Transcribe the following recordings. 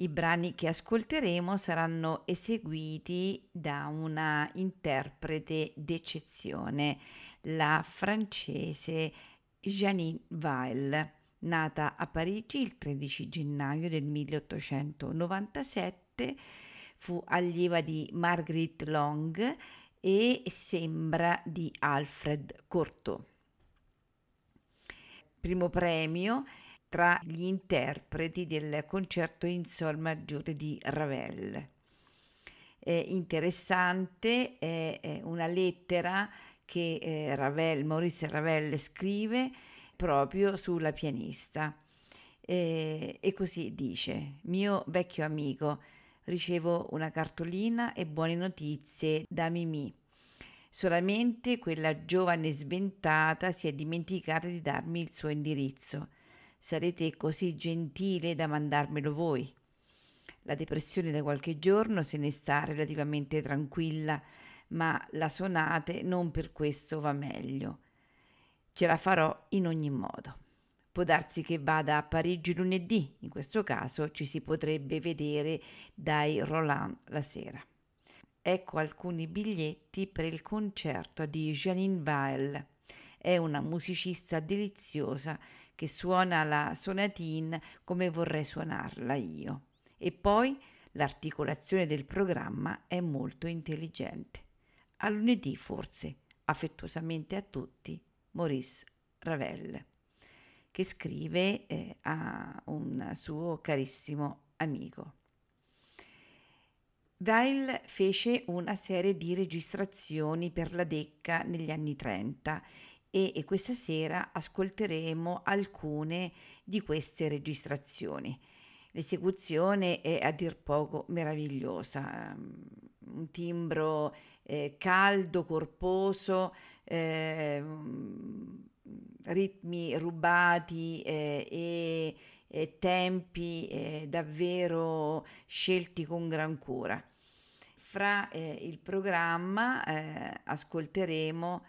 I brani che ascolteremo saranno eseguiti da una interprete d'eccezione, la francese Janine Weil, nata a Parigi il 13 gennaio del 1897, fu allieva di Marguerite Long e sembra di Alfred Cortot. Primo premio tra gli interpreti del concerto in sol maggiore di Ravel. È interessante è, una lettera che eh, Ravel, Maurice Ravel scrive proprio sulla pianista. E così dice, mio vecchio amico, ricevo una cartolina e buone notizie da Mimì. Solamente quella giovane sventata si è dimenticata di darmi il suo indirizzo sarete così gentile da mandarmelo voi. La depressione da qualche giorno se ne sta relativamente tranquilla, ma la sonate non per questo va meglio. Ce la farò in ogni modo. Può darsi che vada a Parigi lunedì, in questo caso ci si potrebbe vedere dai Roland la sera. Ecco alcuni biglietti per il concerto di Janine Weil. È una musicista deliziosa che suona la sonatina come vorrei suonarla io. E poi l'articolazione del programma è molto intelligente. A lunedì forse, affettuosamente a tutti, Maurice Ravel, che scrive eh, a un suo carissimo amico. Weil fece una serie di registrazioni per la Decca negli anni 30 e, e questa sera ascolteremo alcune di queste registrazioni. L'esecuzione è a dir poco meravigliosa, mm, un timbro eh, caldo, corposo, eh, ritmi rubati eh, e, e, tempi eh, davvero scelti con gran cura. Fra eh, il programma eh, ascolteremo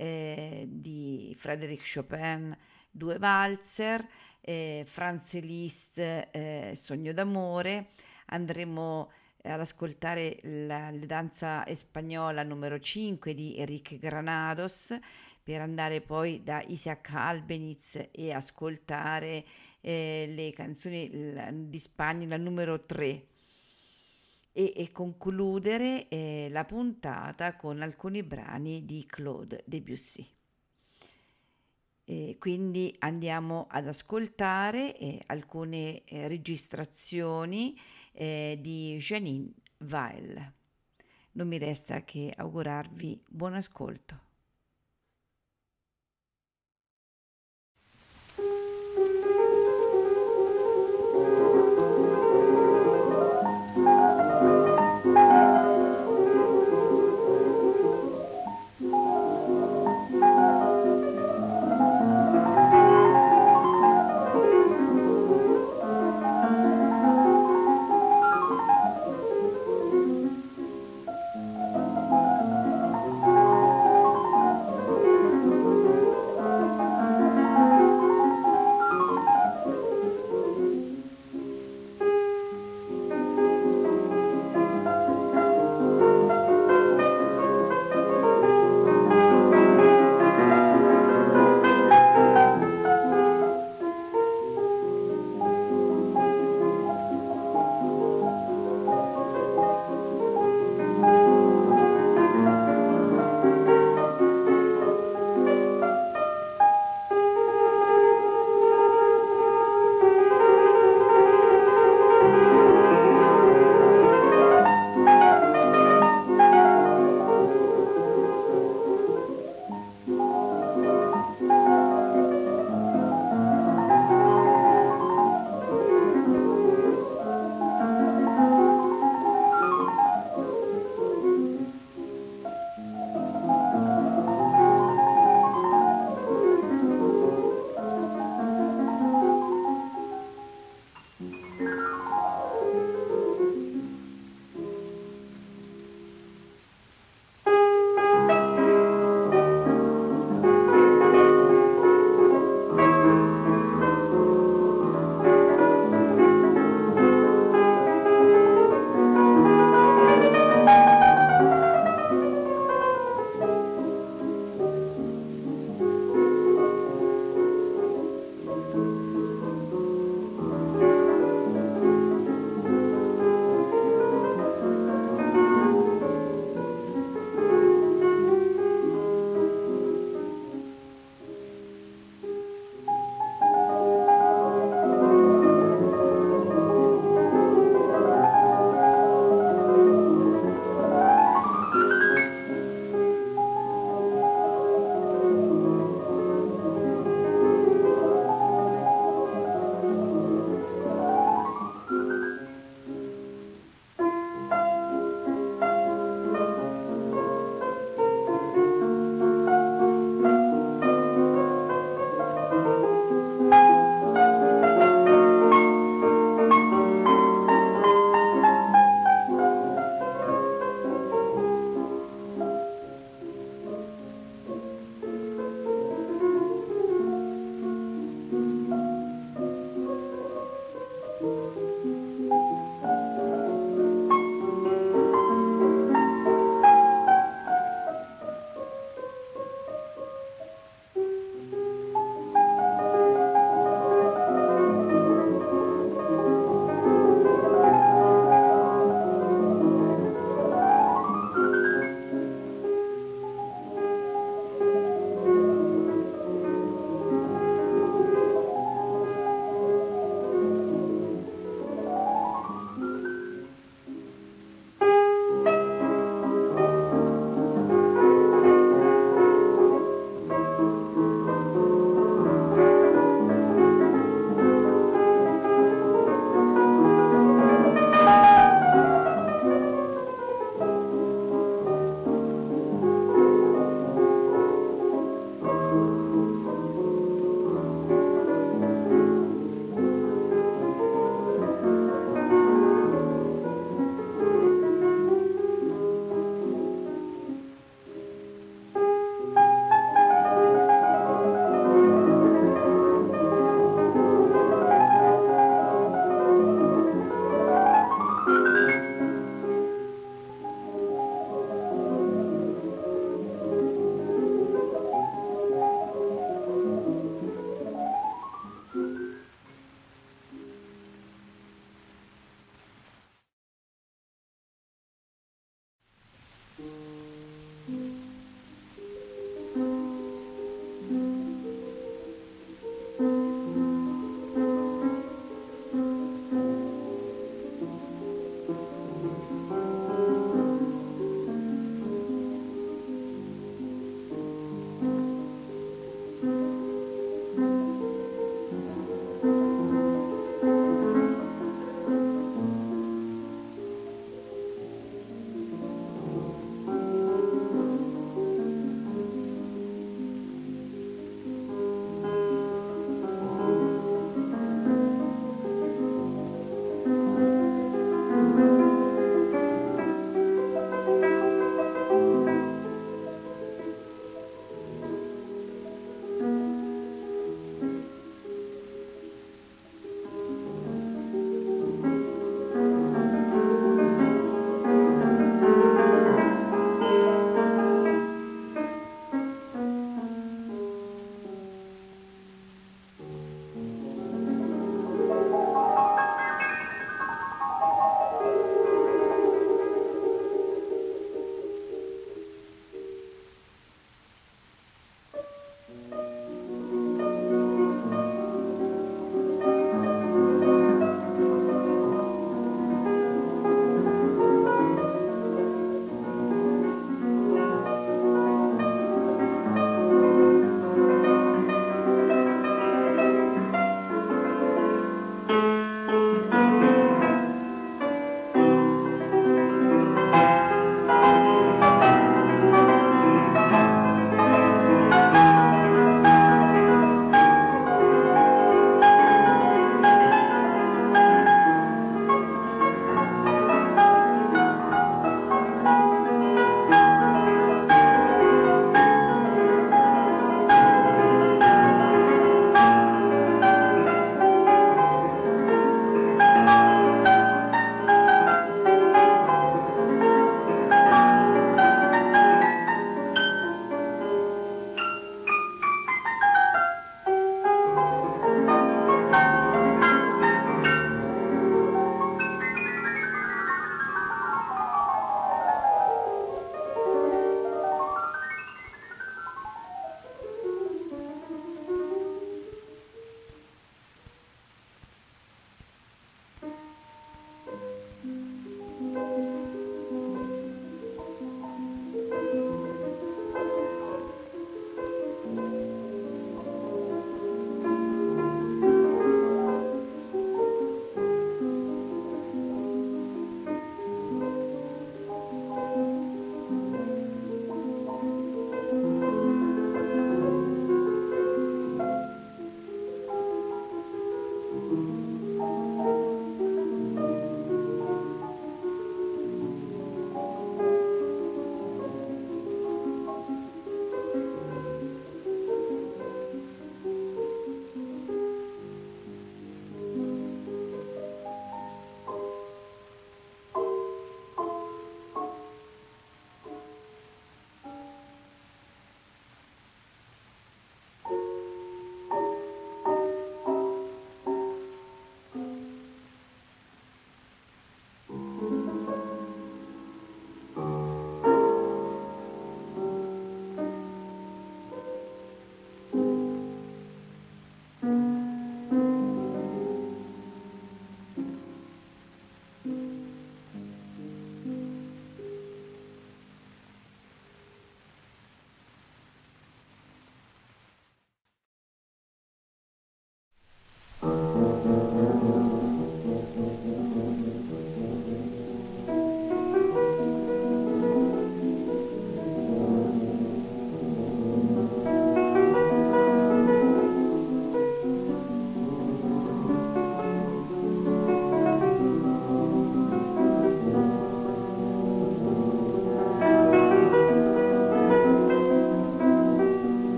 eh, di Frédéric Chopin, due valzer, eh, Franz Liszt, eh, Sogno d'amore, andremo ad ascoltare la, la danza spagnola numero 5 di Enrique Granados per andare poi da Isaac Albeniz e ascoltare eh, le canzoni di Spagna, la numero 3 e, e concludere eh, la puntata con alcuni brani di Claude Debussy. E quindi andiamo ad ascoltare eh, alcune eh, registrazioni eh, di Janine Weil. Non mi resta che augurarvi buon ascolto.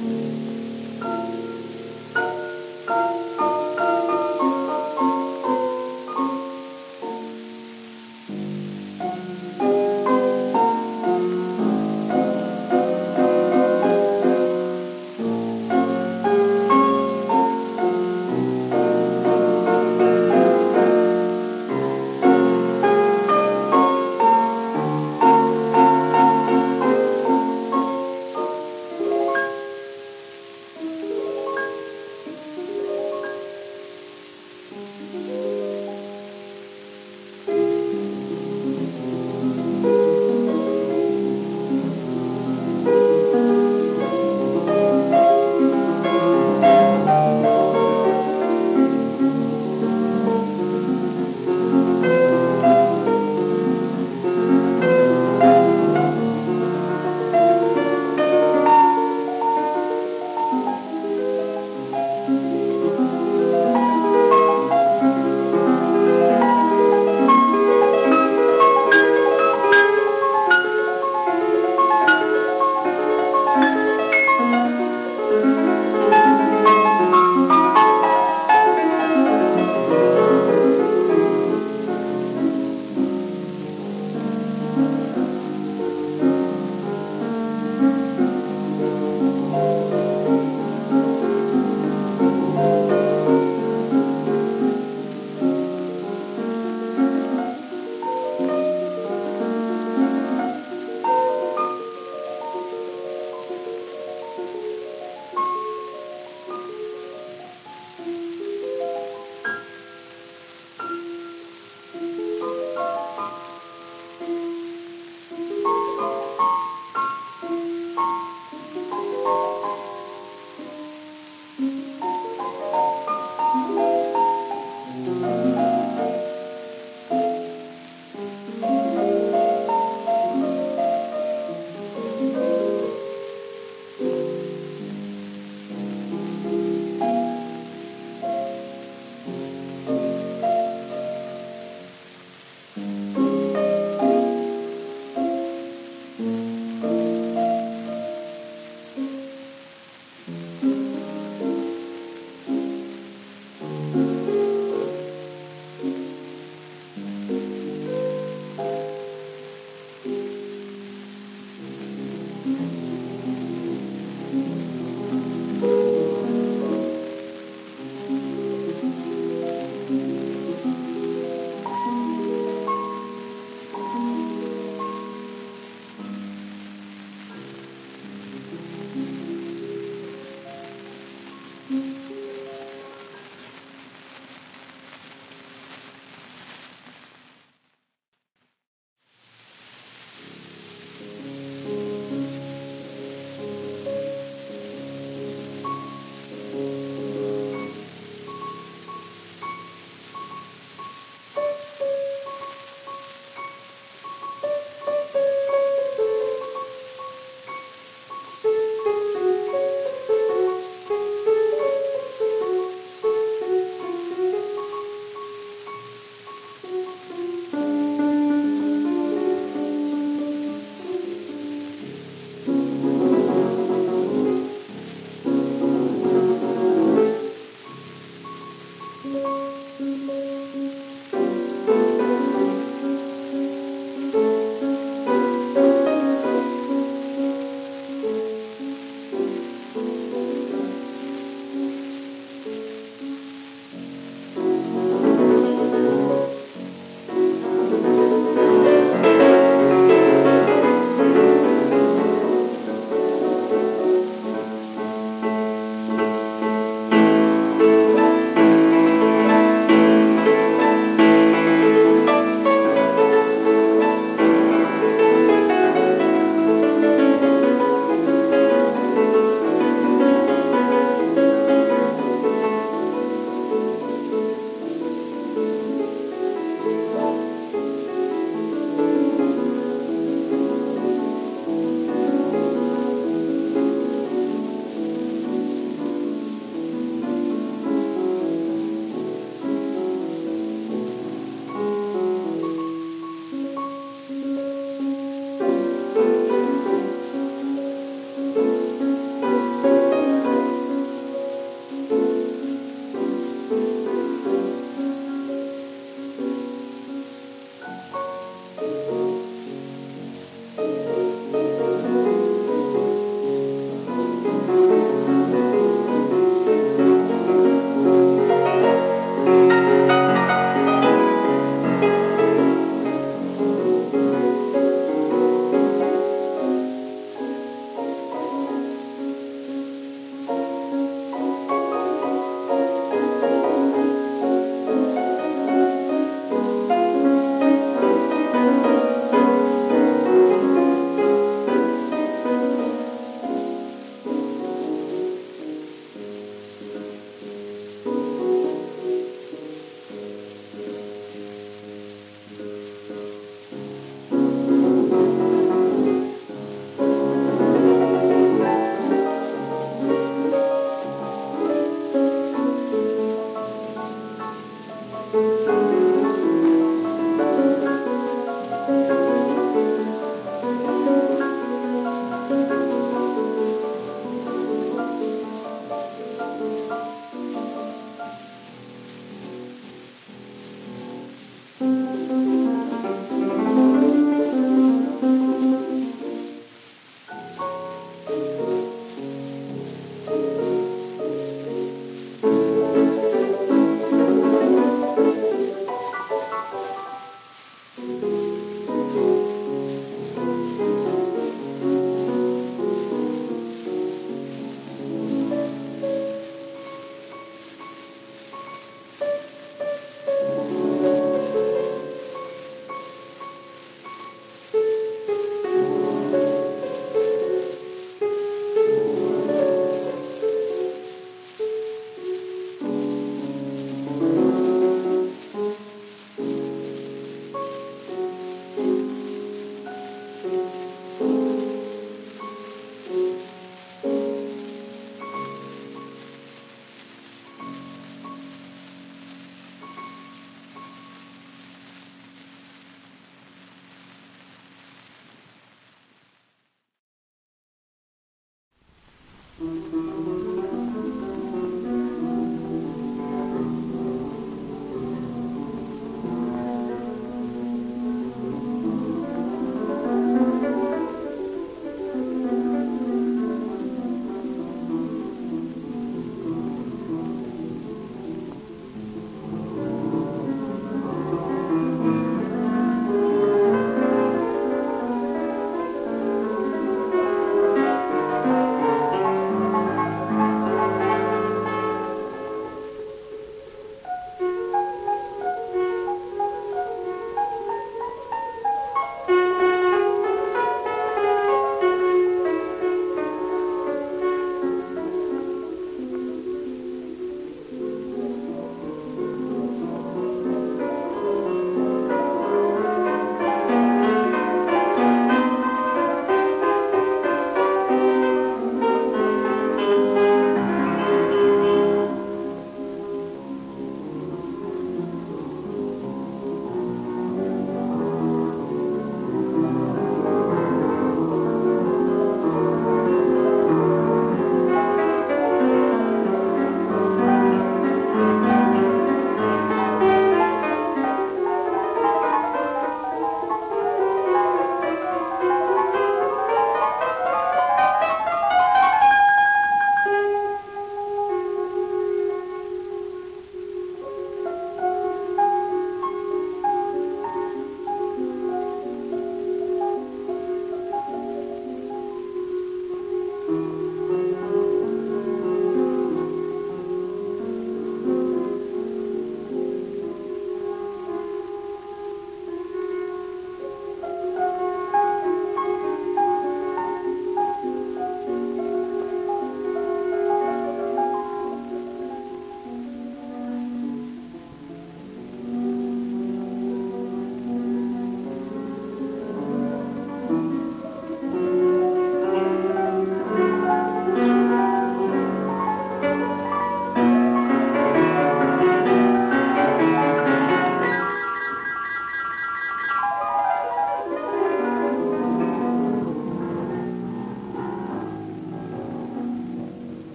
Mm-hmm.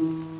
Mm-hmm.